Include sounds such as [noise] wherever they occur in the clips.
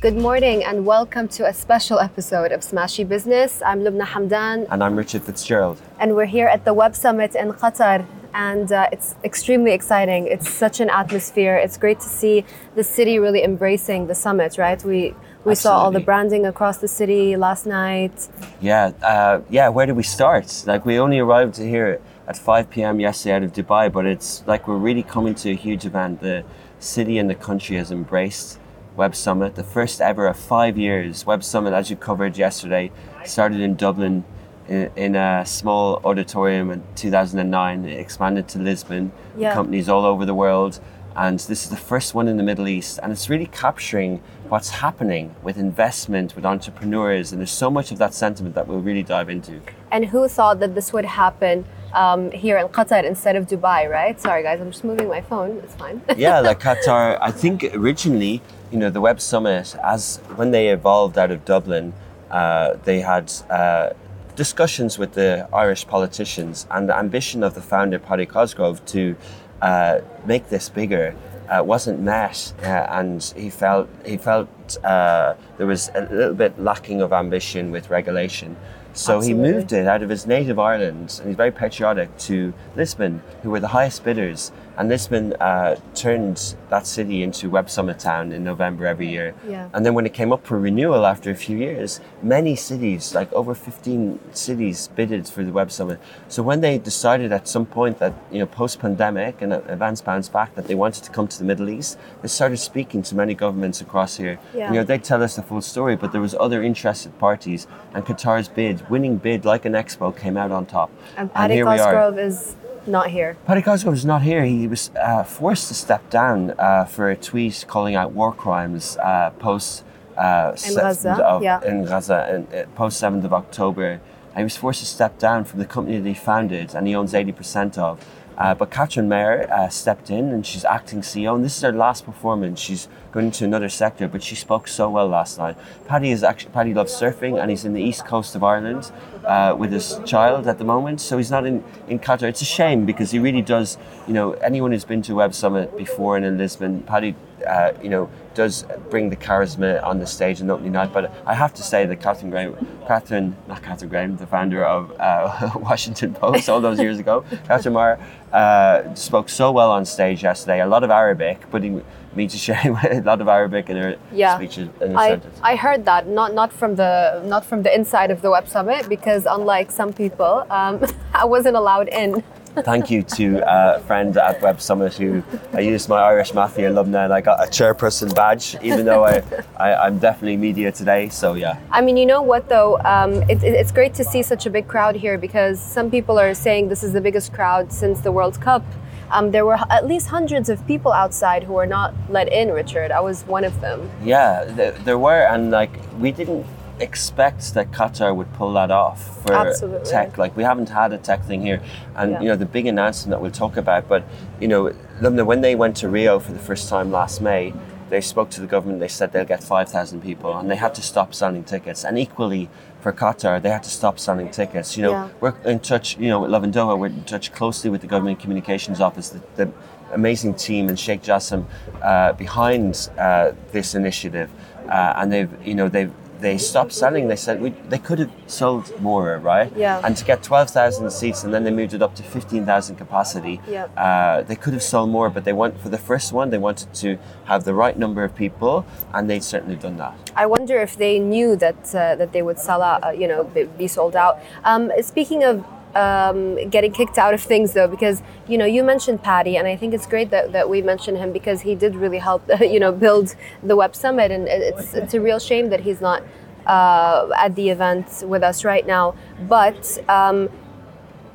Good morning and welcome to a special episode of Smashi Business. I'm Lubna Hamdan And I'm Richard Fitzgerald. and we're here at the Web Summit in Qatar and uh, it's extremely exciting. It's such an atmosphere. It's great to see the city really embracing the summit, right? We we saw all the branding across the city last night. Yeah, uh, yeah. Where did we start? Like we only arrived here at 5 p.m. yesterday out of Dubai, but it's like we're really coming to a huge event. The city and the country has embraced Web Summit, the first ever of five years. Web Summit, as you covered yesterday, started in Dublin in, in a small auditorium in 2009. It expanded to Lisbon. Yeah. Companies all over the world. And this is the first one in the Middle East. And it's really capturing what's happening with investment, with entrepreneurs. And there's so much of that sentiment that we'll really dive into. And who thought that this would happen um, here in Qatar instead of Dubai, right? Sorry guys, I'm just moving my phone. It's fine. [laughs] yeah, like [laughs] Qatar, I think originally, you know, the Web Summit, as when they evolved out of Dublin, uh, they had uh, discussions with the Irish politicians and the ambition of the founder, Paddy Cosgrave, to uh, make this bigger. Uh, wasn't met, uh, and he felt he felt uh, there was a little bit lacking of ambition with regulation. So he moved it out of his native Ireland, and he's very patriotic, to Lisbon, who were the highest bidders. And Lisbon uh, turned that city into Web Summit Town in November every year. Yeah. And then when it came up for renewal after a few years, many cities, like over 15 cities, bidded for the Web Summit. So when they decided at some point that, you know, post-pandemic and uh, events bounced back, that they wanted to come to the Middle East, they started speaking to many governments across here. Yeah. You know, they tell us the full story, but there was other interested parties, and Qatar's bid, winning bid like an expo, came out on top. And Paddy here we are. Cosgrave is not here. Paddy Cosgrave is not here. He was uh, forced to step down uh, for a tweet calling out war crimes uh, post uh, In Gaza, of, yeah. in Gaza and uh, post seventh of October. He was forced to step down from the company that he founded and he owns eighty percent of. Uh, but Katherine Maher uh, stepped in and she's acting CEO. And this is her last performance. She's going into another sector, but she spoke so well last night. Paddy is actually Paddy loves surfing and he's in the east coast of Ireland uh, with his child at the moment. So he's not in, in Qatar. It's a shame because he really does. You know, anyone who's been to Web Summit before and in Lisbon, Paddy, uh, you know, does bring the charisma on the stage on opening night. But I have to say that Catherine Graham, Catherine, not Catherine Graham, the founder of uh, [laughs] Washington Post all those years ago, [laughs] Katherine Maher, uh, spoke so well on stage yesterday. A lot of Arabic, putting me to shame. [laughs] a lot of Arabic in her Yeah. speeches in her I, sentence. I heard that not not from the not from the inside of the Web Summit because unlike some people, um, I wasn't allowed in. Thank you to a friend at Web Summit who I used my Irish Mafia alumni and I got a chairperson badge, even though I, [laughs] I, I'm definitely media today. So yeah. I mean, you know what though? Um, it, it- it's great to see such a big crowd here because some people are saying this is the biggest crowd since the World Cup. Um, there were at least hundreds of people outside who were not let in. Richard, I was one of them. Yeah, th- there were, and like we didn't expect that Qatar would pull that off for Absolutely. tech. Like we haven't had a tech thing here, and Yeah. you know the big announcement that we'll talk about. But you know, Lubna, when they went to Rio for the first time last May, they spoke to the government. They said they'll get five thousand people, and they had to stop selling tickets. And equally for Qatar, they had to stop selling tickets. You know, Yeah. we're in touch. You know, with Lovin Doha, we're in touch closely with the government communications office. The, the amazing team and Sheikh Jassim uh, behind uh, this initiative, uh, and they've you know they've they stopped selling. They said we, they could have sold more, right? Yeah. And to get twelve thousand seats, and then they moved it up to fifteen thousand capacity. Yeah. Uh, they could have sold more, but they want for the first one they wanted to have the right number of people, and they'd certainly done that. I wonder if they knew that uh, that they would sell out, uh, you know, be, be sold out. Um, speaking of um, getting kicked out of things, though, because you know you mentioned Paddy, and I think it's great that, that we mentioned him because he did really help, [laughs] you know, build the Web Summit, and it's it's a real shame that he's not uh, at the event with us right now. But um,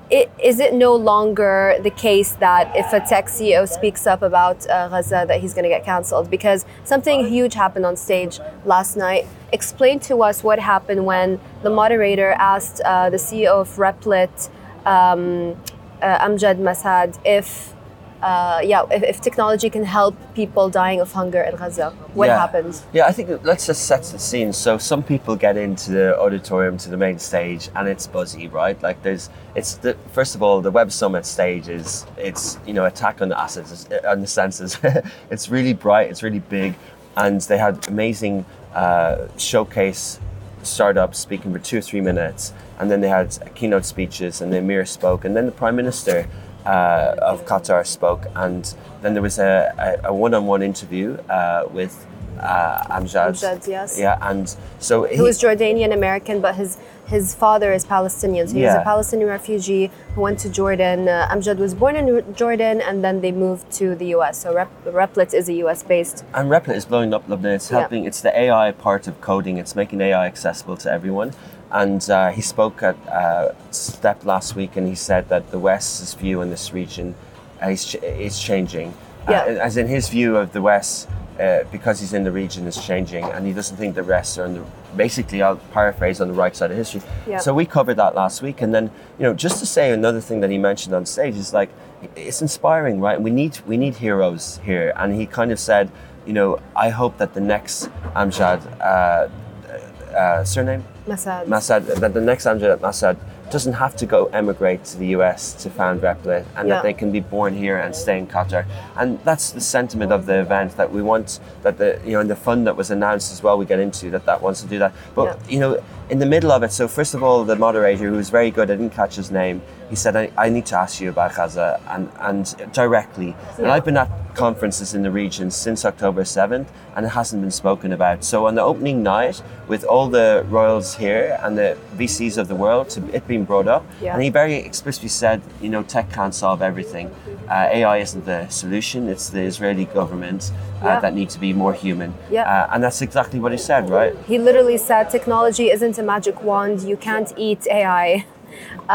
it, is it no longer the case that if a tech CEO speaks up about uh, Gaza that he's going to get cancelled? Because something huge happened on stage last night. Explain to us what happened when the moderator asked uh, the CEO of Replit, um, uh, Amjad Masad, if uh, yeah, if, if technology can help people dying of hunger in Gaza, what Yeah. happens? Yeah, I think let's just set the scene. So some people get into the auditorium to the main stage, and it's buzzy, right? Like there's, it's the first of all, the Web Summit stage is it's you know attack on the assets, on the senses. [laughs] it's really bright, it's really big, and they had amazing uh, showcase startups speaking for two or three minutes, and then they had keynote speeches, and the emir spoke, and then the prime minister uh, of Qatar spoke, and then there was a, a, a one-on-one interview uh, with uh, Amjad. Amjad, yes. Yeah, and so he was Jordanian American, but his his father is Palestinian. So he's a Palestinian refugee who went to Jordan. Uh, Amjad was born in Jordan, and then they moved to the U.S. So Rep- Replit is a U.S. based. And Replit is blowing up Lebanon. It's Yeah. helping. It's the AI part of coding. It's making AI accessible to everyone. And uh, he spoke at uh, Step last week, and he said that the West's view in this region uh, is, ch- is changing. Yeah. Uh, as in his view of the West, uh, because he's in the region, is changing, and he doesn't think the rest are on the. Basically, I'll paraphrase on the right side of history. Yeah. So we covered that last week, and then you know, just to say another thing that he mentioned on stage is like, it's inspiring, right? We need we need heroes here, and he kind of said, you know, I hope that the next Amjad uh, uh, surname Masad. Massad that the next Amjad Masad doesn't have to go emigrate to the US to found Replit and Yeah. that they can be born here and stay in Qatar. And that's the sentiment of the event that we want that the you know and the fund that was announced as well we get into that that wants to do that. But Yeah. you know in the middle of it, so first of all, the moderator, who was very good, I didn't catch his name. He said, "I, I need to ask you about Gaza and and directly." And I've been at conferences in the region since October seventh, and it hasn't been spoken about. So on the opening night, with all the royals here and the VCs of the world, it being brought up, Yeah. and he very explicitly said, "You know, tech can't solve everything. Uh, AI isn't the solution. It's the Israeli government uh, Yeah. that need to be more human." Yeah. Uh, and that's exactly what he said, right? He literally said technology isn't a magic wand. You can't eat AI.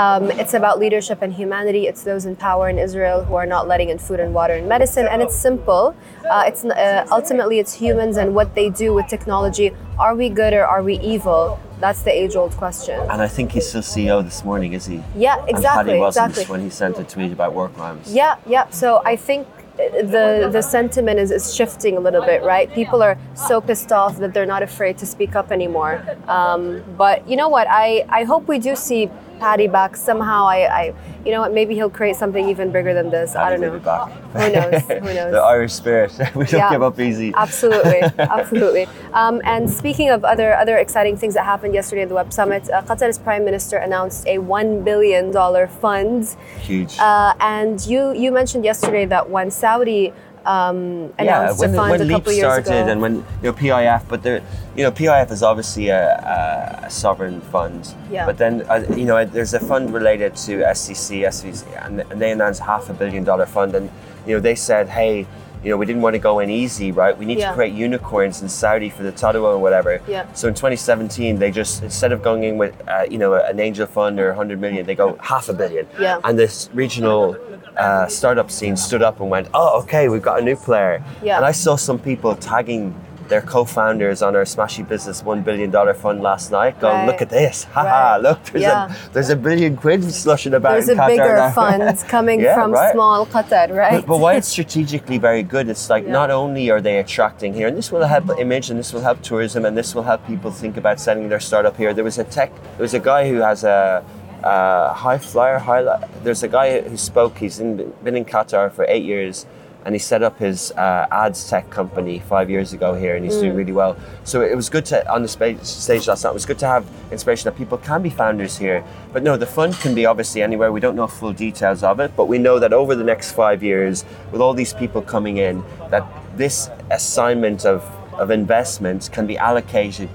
Um, it's about leadership and humanity. It's those in power in Israel who are not letting in food and water and medicine. And it's simple. Uh, it's uh, ultimately it's humans and what they do with technology. Are we good or are we evil? That's the age-old question. And I think he's still CEO this morning, is he? Yeah, And exactly, Paddy wasn't exactly. when he sent a tweet about work crimes. Yeah, yeah. So I think the the sentiment is, is shifting a little bit, right? People are so pissed off that they're not afraid to speak up anymore. Um, but you know what? I, I hope we do see Paddy back somehow. I, I you know what? Maybe he'll create something even bigger than this. I don't know. back. Who knows? Who knows? [laughs] the Irish spirit. [laughs] we don't Yeah. give up easy. Absolutely, [laughs] absolutely. Um, and speaking of other other exciting things that happened yesterday at the Web Summit, uh, Qatar's Prime Minister announced a one billion dollar fund. Huge. Uh, and you you mentioned yesterday that when Saudi um, yeah, when, when a Leap couple years started ago. and when you know PIF, but there, you know PIF is obviously a, a, a sovereign fund. Yeah. But then uh, you know there's a fund related to SCC, SVC, and, and they announced half a billion dollar fund, and you know they said, hey. You know, we didn't want to go in easy, right? We need Yeah. to create unicorns in Saudi for the Tadawul or whatever. Yeah. So in 2017, they just instead of going in with, uh, you know, an angel fund or 100 million, they go half a billion. Yeah. And this regional uh, startup scene stood up and went, "Oh, okay, we've got a new player." Yeah. And I saw some people tagging their co-founders on our Smashi Business one billion dollar fund last night, going, Right. "Look at this! Haha! Right. Look, there's Yeah. a there's a billion quid slushing about." There's in a Qatar bigger now." fund [laughs] coming Yeah, from right. small Qatar, right? But, but why it's [laughs] strategically very good, it's like Yeah. not only are they attracting here, and this will help image and this will help tourism and this will help people think about setting their startup here. There was a tech, there was a guy who has a, a high flyer, high, there's a guy who spoke, he's in, been in Qatar for eight years and he set up his uh, ads tech company five years ago here and he's doing really well. So it was good to, on the spa- stage last night, it was good to have inspiration that people can be founders here. But no, the fund can be obviously anywhere. We don't know full details of it, but we know that over the next five years, with all these people coming in, that this assignment of, of investment can be allocated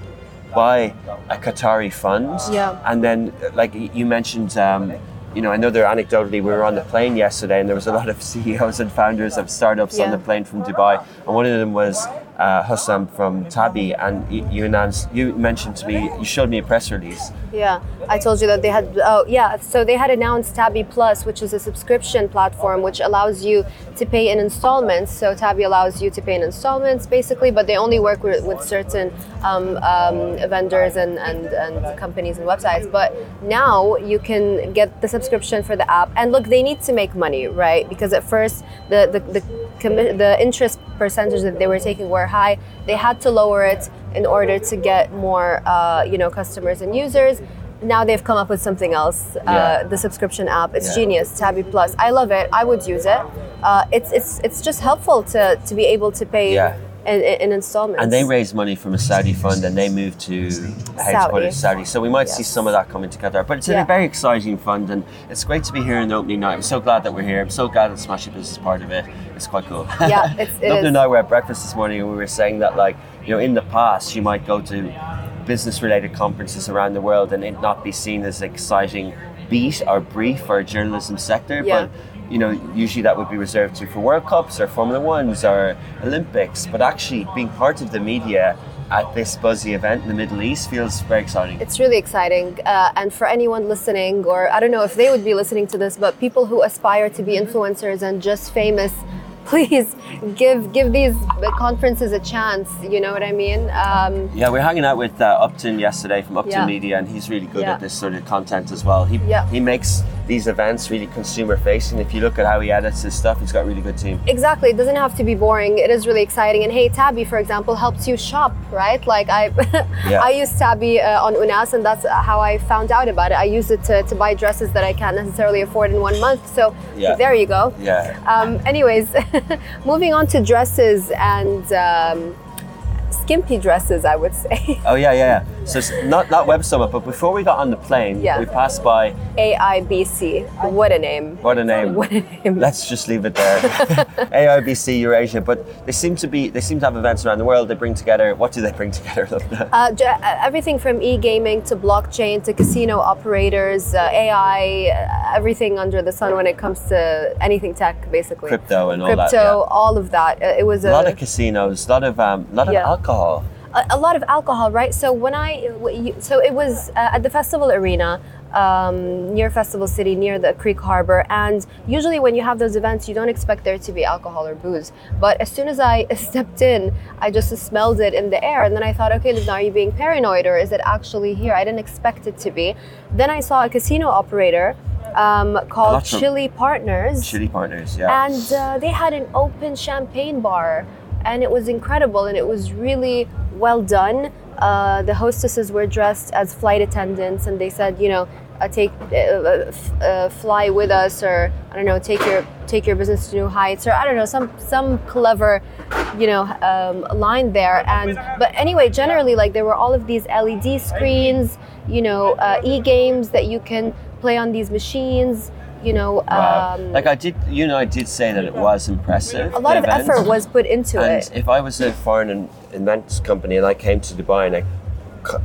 by a Qatari fund. Yeah. And then, like you mentioned, um, you know, another anecdotally, we were on the plane yesterday, and there was a lot of [laughs] CEOs and founders of startups on the plane from Dubai, and one of them was uh, from Tabby, and you, announced, you mentioned to me, you showed me a press release. Yeah, I told you that they had. Oh, yeah. So they had announced Tabby Plus, which is a subscription platform which allows you to pay in installments. So Tabby allows you to pay in installments, basically, but they only work with, with certain um, um, vendors and, and, and companies and websites. But now you can get the subscription for the app. And look, they need to make money, right? Because at first the the the, the interest percentage that they were taking were high. They had to lower it in order to get more, uh, you know, customers and users. Now they've come up with something else. Uh, Yeah. the subscription app. It's Yeah. genius. Tabby Plus. I love it. I would use it. Uh, it's it's it's just helpful to to be able to pay. Yeah. In, in installments. And they raised money from a Saudi fund and they moved to headquarters Saudi. So we might see some of that coming together. But it's Yeah. a very exciting fund and it's great to be here in the opening night. I'm so glad that we're here. I'm so glad that Smash Business is part of it. It's quite cool. Yeah, [laughs] it's- it Dublin and I were at breakfast this morning and we were saying that like, you know, in the past you might go to business related conferences around the world and it not be seen as exciting beat or brief for a journalism sector. Yeah. But you know, usually that would be reserved to for World Cups or Formula Ones or Olympics. But actually, being part of the media at this buzzy event in the Middle East feels very exciting. It's really exciting. Uh, and for anyone listening, or I don't know if they would be listening to this, but people who aspire to be influencers and just famous, [laughs] please give give these conferences a chance. You know what I mean? Um, yeah, we are hanging out with uh, Upton yesterday from Upton Yeah. Media, and he's really good Yeah. at this sort of content as well. He Yeah. he makes these events really consumer facing. If you look at how he edits his stuff, he's got a really good team. Exactly. It doesn't have to be boring. It is really exciting. And hey, Tabby, for example, helps you shop, right? Like I, [laughs] Yeah. I use Tabby uh, on Ounass, and that's how I found out about it. I use it to, to buy dresses that I can't necessarily afford in one month. So Yeah. there you go. Yeah. Um, anyways, [laughs] moving on to dresses and um, skimpy dresses, I would say. Oh yeah, yeah. So it's not not Web Summit, but before we got on the plane, Yeah. we passed by. AIBC. What a name. What a name! What a name. Let's just leave it there. [laughs] AIBC Eurasia, but they seem to be they seem to have events around the world. They bring together. What do they bring together? [laughs] Uh, uh, everything from e-gaming to blockchain to casino operators, uh, AI, uh, everything under the sun when it comes to anything tech, basically. Crypto and all Crypto, that, yeah. all of that. Uh, It was a lot of casinos, a lot of um, lot of Yeah. alcohol. A, a lot of alcohol, right? So when I, so it was uh, at the festival arena um, near Festival City, near the Creek Harbor, and usually when you have those events, you don't expect there to be alcohol or booze. But as soon as I [laughs] stepped in, I just smelled it in the air, and then I thought, okay, Lubna, are you being paranoid, or is it actually here? I didn't expect it to be. Then I saw a casino operator um, called Chili Partners Shitty partners, yeah. and uh, they had an open champagne bar and it was incredible and it was really well done. Uh, the hostesses were dressed as flight attendants and they said you know uh, take uh, uh, f- uh, fly with us or i don't know take your take your business to new heights or i don't know some some clever you know um, line there. And but anyway generally like there were all of these led screens you know uh, e-games that you can play on these machines you know Wow. um, like I did, you know, I did say that it was impressive. a lot of event. effort was put into And it. if I was a foreign events company and I came to Dubai and I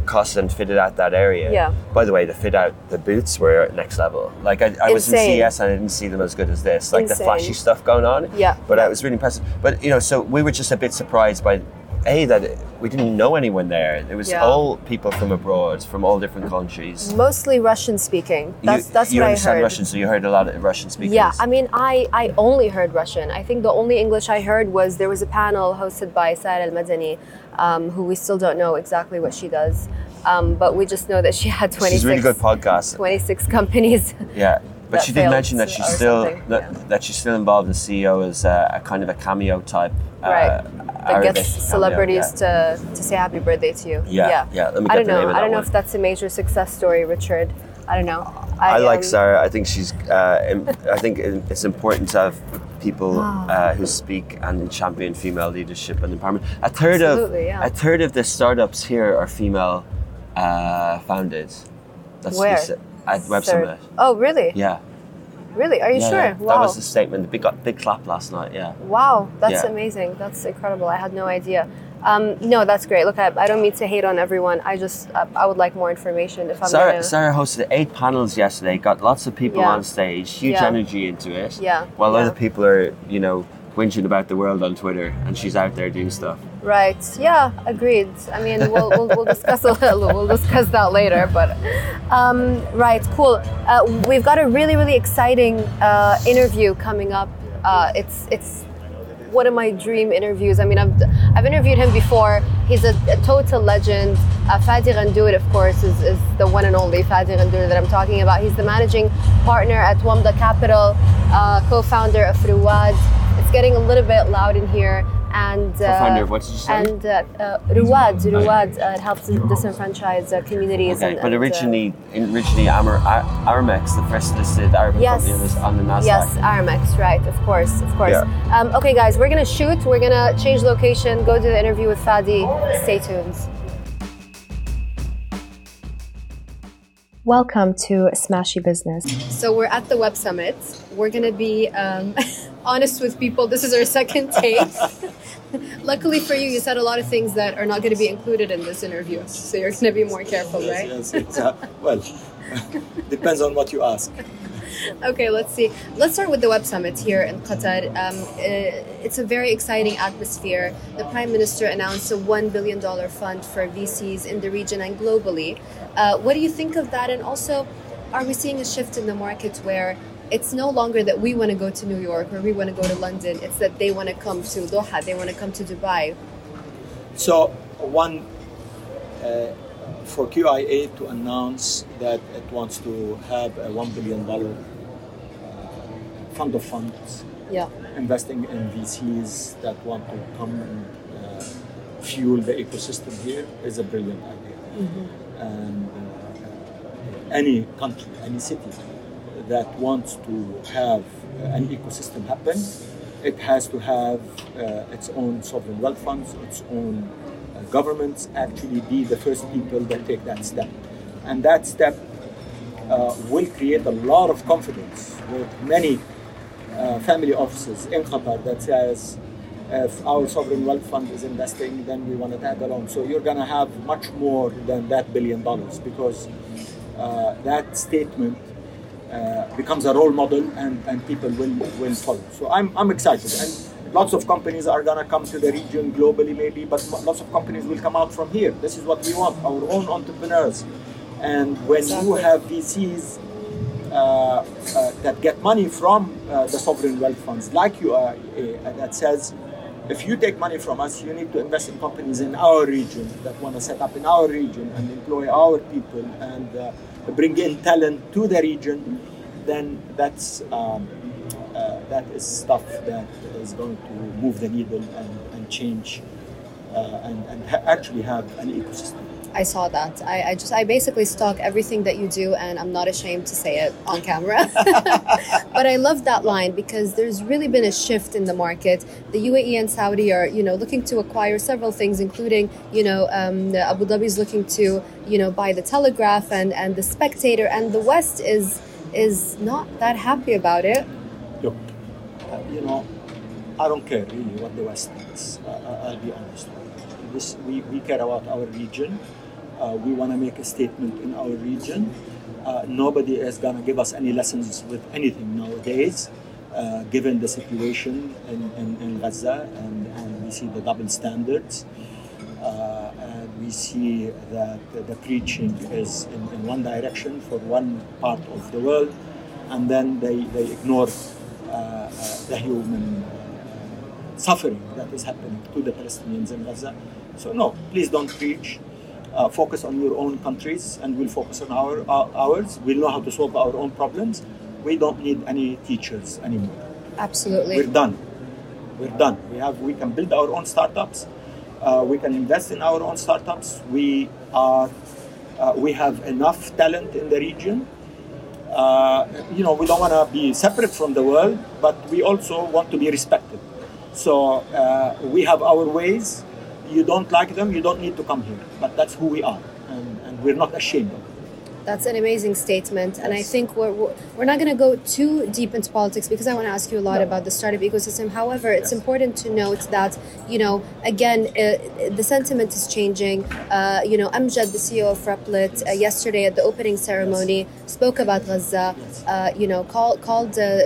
cost and fitted out that area. Yeah. By the way, the fit out, the boots were next level. Like I, I was in Insane. CES and I didn't see them as good as this. Like the flashy stuff going on. Yeah. But it was really impressive. But you know, so we were just a bit surprised by a that we didn't know anyone there. It was Yeah. all people from abroad, from all different countries. Mostly Russian speaking. That's you, that's you what I understand heard. Russian, so you heard a lot of Russian speakers. Yeah, I mean, I, I only heard Russian. I think the only English I heard was there was a panel hosted by Sara Al Madani, um, who we still don't know exactly what she does. Um, but we just know that she had 26, She's really good podcast. 26 companies. Yeah, but she did mention that or she's still that, yeah. that she's still involved as CEO as a, a kind of a cameo type. Right. Uh, that Arabic gets cameo, celebrities yeah. to, to say happy birthday to you. Yeah, yeah, let me I get don't the know. name of I don't that know one. if that's a major success story, Richard. I don't know. I, like um, Sarah. I think she's. Uh, I think it's important to have people uh, who speak and champion female leadership and empowerment. A third Absolutely, of yeah. a third of the startups here are female uh, founded. That's Where? the s- at Web Third. Summit. Oh, really? Yeah. Really? Are you yeah, sure? yeah. Wow. That was the statement. The big got big clap last night. Yeah. Wow, that's Yeah. amazing. That's incredible. I had no idea. Um, no, that's great. Look, I, I don't mean to hate on everyone. I just uh, I would like more information if I'm Sarah, gonna. Sarah hosted eight panels yesterday, got lots of people on stage, huge energy into it. Yeah, While other people are, you know, whinging about the world on Twitter and she's out there doing stuff. Right. Yeah. Agreed. I mean, we'll, we'll, we'll discuss a little. We'll discuss that later. But um, right. Cool. Uh, we've got a really really exciting uh, interview coming up. Uh, it's it's one of my dream interviews. I mean, I've, I've interviewed him before. He's a, a total legend. Uh, Fadi Ghandour, of course, is, is the one and only Fadi Ghandour that I'm talking about. He's the managing partner at Wamda Capital, uh, co-founder of Ruwad. It's getting a little bit loud in here. and Co-founder what did you say? and uh, uh, Ruwad, Ruwad uh, it helps disenfranchise uh, communities. Okay, and, but uh, originally, originally Amar, Ar- Armex, the first listed Arabic Yes. company on, on the Nasdaq. Yes, Aramex, right, of course, of course. Yeah. Um, okay, guys, we're gonna shoot. We're gonna change location, go do the interview with Fadi. Stay tuned. Welcome to Smashi Business. So we're at the Web Summit. We're gonna be um, [laughs] honest with people. This is our second [laughs] take. Luckily for you, you said a lot of things that are not going to be included in this interview, so you're going to be more careful, right? Yes, yes. Well, [laughs] depends on what you ask. Okay, let's see. Let's start with the Web Summit here in Qatar. Um, uh, it's a very exciting atmosphere. The Prime Minister announced a $1 billion fund for VCs in the region and globally. Uh, what do you think of that? And also, are we seeing a shift in the market where it's no longer that we want to go to New York or we want to go to London, it's that they want to come to Doha, they want to come to Dubai? So, one, uh, for QIA to announce that it wants to have a $1 billion uh, fund of funds Yeah. investing in VCs that want to come and uh, fuel the ecosystem here is a brilliant idea. And uh, any country, any city that wants to have an ecosystem happen, it has to have uh, its own sovereign wealth funds, its own governments actually be the first people that take that step. And that step uh, will create a lot of confidence with many uh, family offices in Qatar that says if our sovereign wealth fund is investing, then we want to tag along. So you're going to have much more than that billion dollars because uh, that statement uh, becomes a role model and, and people will, will follow. So I'm, I'm excited. And lots of companies are going to come to the region globally, maybe, but lots of companies will come out from here. This is what we want our own entrepreneurs. And when you have VCs uh, uh, that get money from uh, the sovereign wealth funds, like you are, uh, that says, if you take money from us, you need to invest in companies in our region that want to set up in our region and employ our people and uh, bring in talent to the region. Then that's um, uh, that is stuff that is going to move the needle and, and change uh, and, and ha- actually have an ecosystem. I saw that. I, I just I basically stalk everything that you do, and I'm not ashamed to say it on camera. [laughs] but I love that line because there's really been a shift in the market. The UAE and Saudi are you know looking to acquire several things, including you know um, Abu Dhabi is looking to you know buy the Telegraph and and the Spectator, and the West is is not that happy about it. Uh, you know, I don't care really what the West thinks. Uh, I- I'll be honest. This, we, we care about our region. Uh, we want to make a statement in our region. Uh, nobody is going to give us any lessons with anything nowadays, uh, given the situation in, in, in Gaza, and, and we see the double standards. Uh, and we see that the preaching is in, in one direction for one part of the world, and then they, they ignore uh, uh, the human uh, suffering that is happening to the Palestinians in Gaza. So, no, please don't preach. Uh, focus on your own countries, and we'll focus on our uh, ours. We'll know how to solve our own problems. We don't need any teachers anymore. Absolutely. We're done. We're done. We have. We can build our own startups. Uh, we can invest in our own startups. We are. Uh, we have enough talent in the region. Uh, you know, we don't want to be separate from the world, but we also want to be respected. So uh, we have our ways. You don't like them, you don't need to come here. But that's who we are, and, and we're not ashamed of. That's an amazing statement, and I think we're we're we're not going to go too deep into politics because I want to ask you a lot No. about the startup ecosystem. However, it's Yes. important to note that you know again uh, the sentiment is changing. Uh, you know, Amjad, the CEO of Replit, uh, yesterday at the opening ceremony spoke about Gaza. Yes. Uh, you know, call, called uh,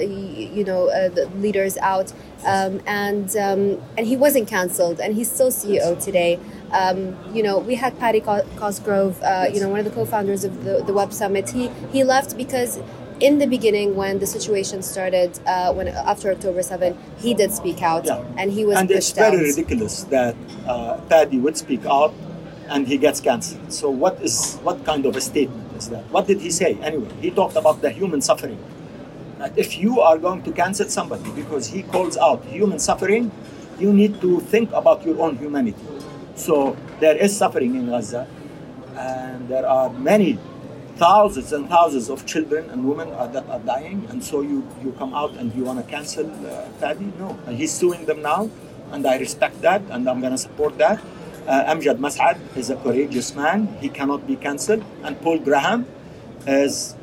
you know uh, the leaders out, um, and um, and he wasn't cancelled, and he's still CEO today. Um, you know, we had Paddy Cosgrave, uh, you know, one of the co-founders of the, the Web Summit. He he left because in the beginning, when the situation started, uh, when after October 7, he did speak out, Yeah. and he was and it's very out. ridiculous that uh, Paddy would speak out and he gets cancelled. So what is what kind of a statement is that? What did he say anyway? He talked about the human suffering. If you are going to cancel somebody because he calls out human suffering, you need to think about your own humanity. So there is suffering in Gaza, and there are many thousands and thousands of children and women are, that are dying, and so you, you come out and you want to cancel uh? No. And he's suing them now, and I respect that, and I'm going to support that. Uh, Amjad Masad is a courageous man. He cannot be cancelled. And Paul Graham is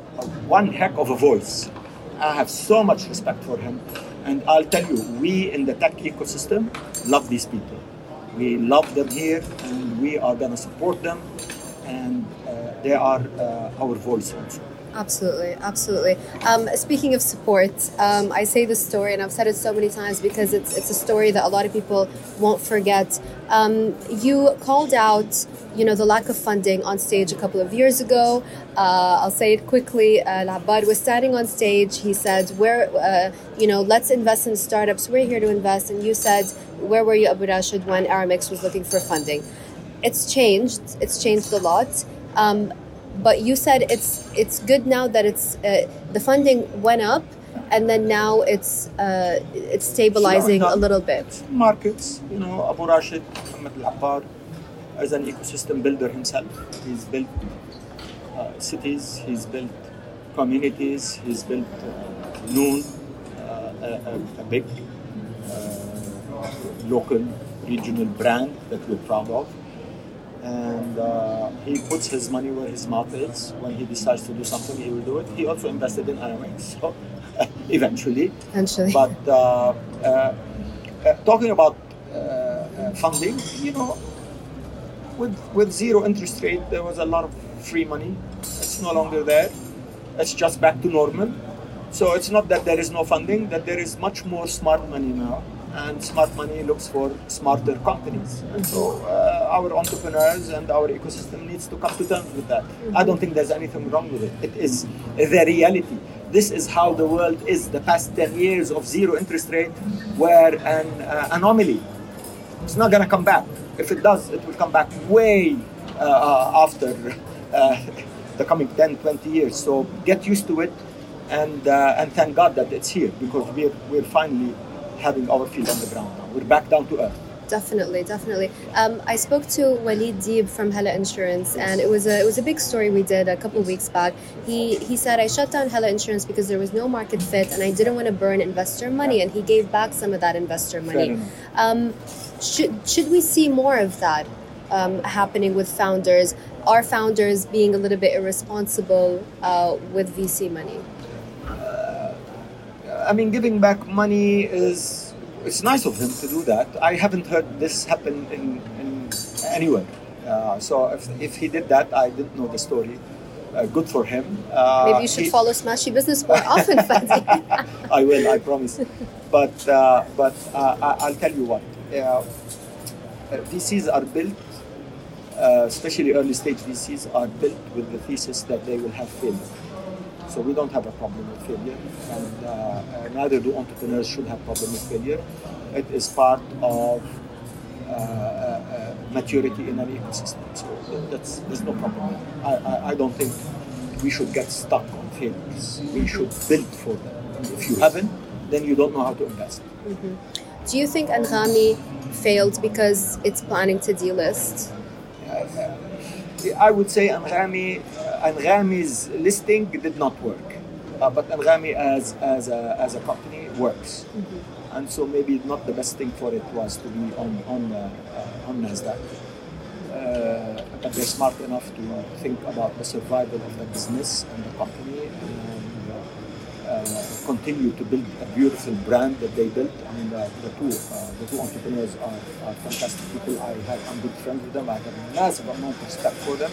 one heck of a voice. I have so much respect for him. And I'll tell you, we in the tech ecosystem love these people. We love them here, and we are going to support them. And they are uh, our voice also. Absolutely, absolutely. Um, speaking of support, um, I say this story, and I've said it so many times because it's it's a story that a lot of people won't forget. Um, you called out, you know, the lack of funding on stage a couple of years ago. Uh, I'll say it quickly. Uh, Labad was standing on stage. He said, "Where, uh, you know, let's invest in startups. We're here to invest." And you said, "Where were you, Abu Rashid, when Aramex was looking for funding?" It's changed. It's changed a lot. Um, but you said it's it's good now that it's uh, the funding went up and then now it's uh, it's stabilizing a little bit. Markets, you know, Abu Rashid, Muhammad Al-Abbar, as an ecosystem builder himself, he's built uh, cities, he's built communities, he's built uh, Noon, uh, a, a, a big uh, local regional brand that we're proud of and uh, he puts his money where his mouth is. When he decides to do something, he will do it. He also invested in Aramex, [laughs] so eventually. Eventually. But uh, uh, uh talking about uh, uh, funding, you know, with with zero interest rate, there was a lot of free money. It's no longer there. It's just back to normal. So it's not that there is no funding; that there is much more smart money now and smart money looks for smarter companies. And so uh, our entrepreneurs and our ecosystem needs to come to terms with that. Mm-hmm. I don't think there's anything wrong with it. It is the reality. This is how the world is. The past 10 years of zero interest rate were an uh, anomaly. It's not going to come back. If it does, it will come back way uh, after uh, the coming 10, 20 years. So get used to it and, uh, and thank God that it's here because we're, we're finally having our feet on the ground now. We're back down to earth. Definitely, definitely. Um, I spoke to Walid Deeb from Hella Insurance, and it was a it was a big story we did a couple weeks back. He he said I shut down Hella Insurance because there was no market fit, and I didn't want to burn investor money, and he gave back some of that investor money. Um, should should we see more of that um, happening with founders? Are founders being a little bit irresponsible uh, with VC money? I mean, giving back money is it's nice of him to do that. I haven't heard this happen in, in anywhere. Uh, so if, if he did that, I didn't know the story. Uh, good for him. Uh, Maybe you should he, follow Smashi Business more often, Fadi. I will, I promise. But uh, but uh, I, will tell you what. Uh, VCs are built, especially early stage VCs, are built with the thesis that they will have failure. So we don't have a problem with failure, and uh, neither do entrepreneurs should have problem with failure. It is part of uh, uh, maturity in an ecosystem. So that's there's no problem. I, I, I don't think we should get stuck on failures. We should build for them. And if you haven't, then you don't know how to invest. Mm-hmm. Do you think Anghami failed because it's planning to delist? Uh, I would say Anghami Anghami's listing did not work, uh, but Anghami as as a, as a company works, mm-hmm. and so maybe not the best thing for it was to be on on uh, uh, on Nasdaq. Uh, but they're smart enough to think about the survival of the business and the company and uh, continue to build a beautiful brand that they built. I mean, the, the two the two entrepreneurs are, are fantastic people. I have I'm good friends with them. I have a massive amount of respect for them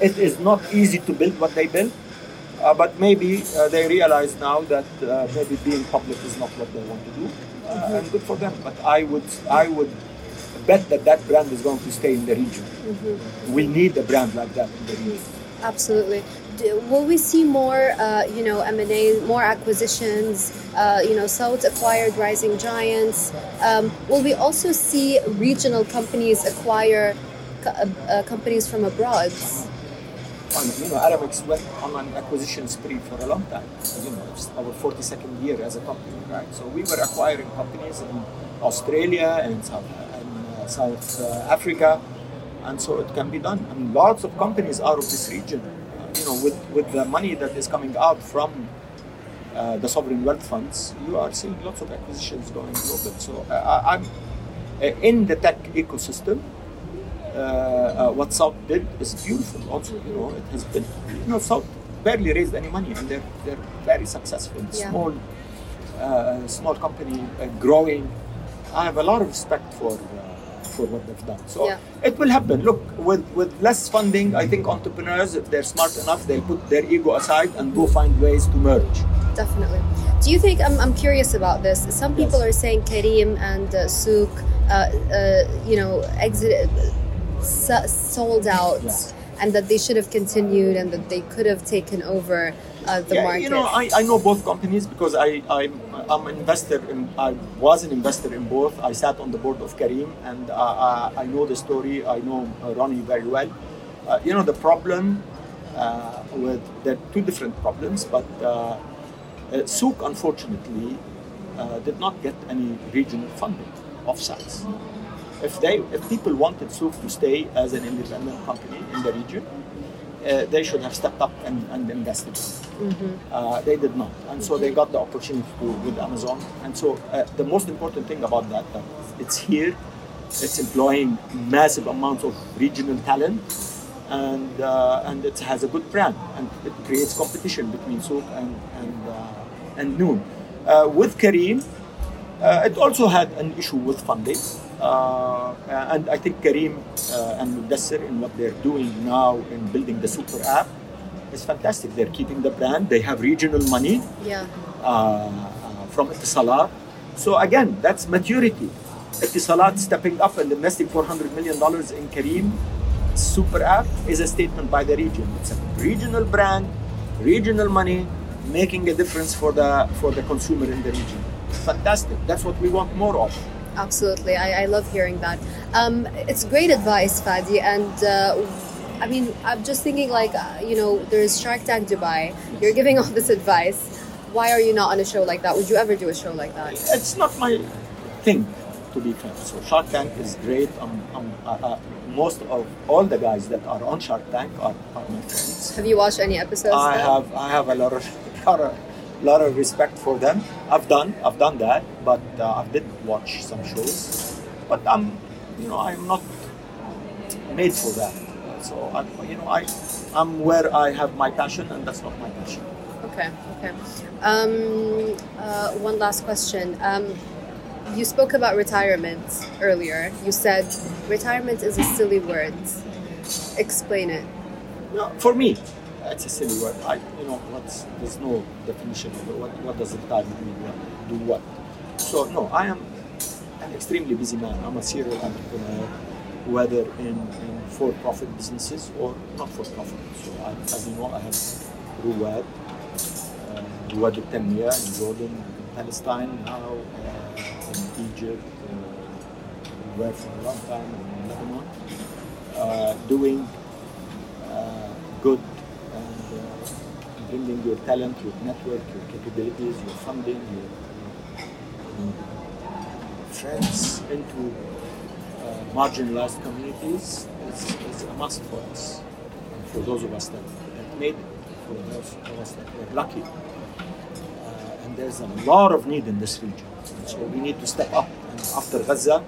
it is not easy to build what they built, uh, but maybe uh, they realize now that uh, maybe being public is not what they want to do, mm-hmm. and good for them. But I would, I would bet that that brand is going to stay in the region. Mm-hmm. We need a brand like that in the region. Absolutely. Will we see more, uh, you know, M and A, more acquisitions? Uh, you know, South acquired Rising Giants. Um, will we also see regional companies acquire uh, companies from abroad? On, you know, Aramex went on an acquisition spree for a long time. You know, it's our 42nd year as a company, right? So we were acquiring companies in Australia and South, and, uh, South uh, Africa, and so it can be done. And lots of companies out of this region, uh, you know, with, with the money that is coming out from uh, the sovereign wealth funds, you are seeing lots of acquisitions going global. So uh, I'm uh, in the tech ecosystem. Uh, uh, what South did is beautiful. Also, you know, it has been, you know, South barely raised any money, and they're they're very successful. Yeah. Small, uh, small company, uh, growing. I have a lot of respect for. Uh, for what they've done, so Yeah. it will happen. Look, with with less funding, I think entrepreneurs, if they're smart enough, they'll put their ego aside and go find ways to merge. Definitely. Do you think I'm, I'm curious about this? Some people Yes. are saying Careem and uh, Souq, uh, uh, you know, exited, sold out, Yeah. and that they should have continued, and that they could have taken over uh, the yeah, market. You know, I, I know both companies because I, I'm, I'm an investor in, I was an investor in both. I sat on the board of Careem and uh, uh, I know the story. I know uh, Ronnie very well. Uh, you know, the problem uh, with, there are two different problems, but uh, uh, Souq, unfortunately, uh, did not get any regional funding of size. If they, if people wanted Souq to stay as an independent company in the region, uh, they should have stepped up and, and invested. Uh, they did not, and so they got the opportunity to with Amazon. And so uh, the most important thing about that, that it's here, it's employing massive amounts of regional talent, and uh, and it has a good brand, and it creates competition between Souq and and uh, and Noon. Uh, with Careem, uh, it also had an issue with funding. Uh, and I think Careem uh, and Mudassir in what they're doing now in building the super app is fantastic. They're keeping the brand. They have regional money yeah. uh, uh, from Etisalat. So again, that's maturity. Etisalat stepping up and investing 400 million dollars in Careem super app is a statement by the region. It's a regional brand, regional money, making a difference for the for the consumer in the region. Fantastic. That's what we want more of. Absolutely, I, I love hearing that. Um, it's great advice, Fadi, and uh, I mean, I'm just thinking like, uh, you know, there's Shark Tank Dubai. You're giving all this advice. Why are you not on a show like that? Would you ever do a show like that? It's not my thing, to be fair. So Shark Tank is great. Um, um, uh, uh, most of all the guys that are on Shark Tank are, are my friends. Have you watched any episodes? I have I have a lot of [laughs] lot of, lot of respect for them. I've done I've done that, but uh, I did watch some shows. But I'm you know I'm not made for that. So I you know I I'm where I have my passion, and that's not my passion. Okay, okay. Um, uh, one last question. Um, you spoke about retirement earlier. You said retirement is a silly word. Explain it. No, for me, it's a silly word. I, you know, what's, there's no definition of it. What, what does retirement mean? What, do what? So, no, I am an extremely busy man. I'm a serial entrepreneur, whether in, in for-profit businesses or not for-profit. So, I, as you know, I have Ruwad, uh, Ruwad al-Tanmiya in Jordan, Palestine now, uh, in Egypt, uh, we were for a long time in Lebanon, uh, doing uh, good bringing your talent, your network, your capabilities, your funding, your, your friends into uh, marginalized communities is, is a must for us. For those of us that, that made it, for those of us that were lucky. Uh, and there's a lot of need in this region. And so we need to step up. And after Gaza,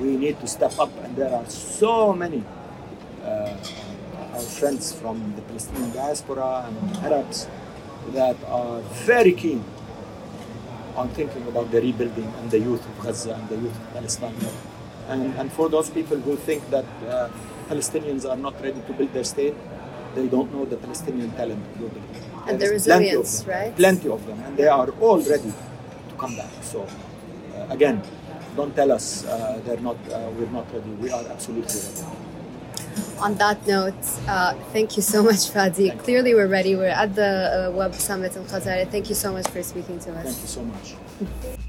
we need to step up. And there are so many uh, our friends from the Palestinian diaspora and Arabs that are very keen on thinking about the rebuilding and the youth of Gaza and the youth of Palestine. And, and for those people who think that uh, Palestinians are not ready to build their state, they don't know the Palestinian talent globally. And There the is plenty of resilience, right? Plenty of them, and they are all ready to come back. So, uh, again, don't tell us uh, they're not. Uh, we're not ready. We are absolutely ready. On that note, uh, thank you so much, Fadi. Clearly, we're ready. We're at the uh, Web Summit in Qatar. Thank you so much for speaking to us. Thank you so much.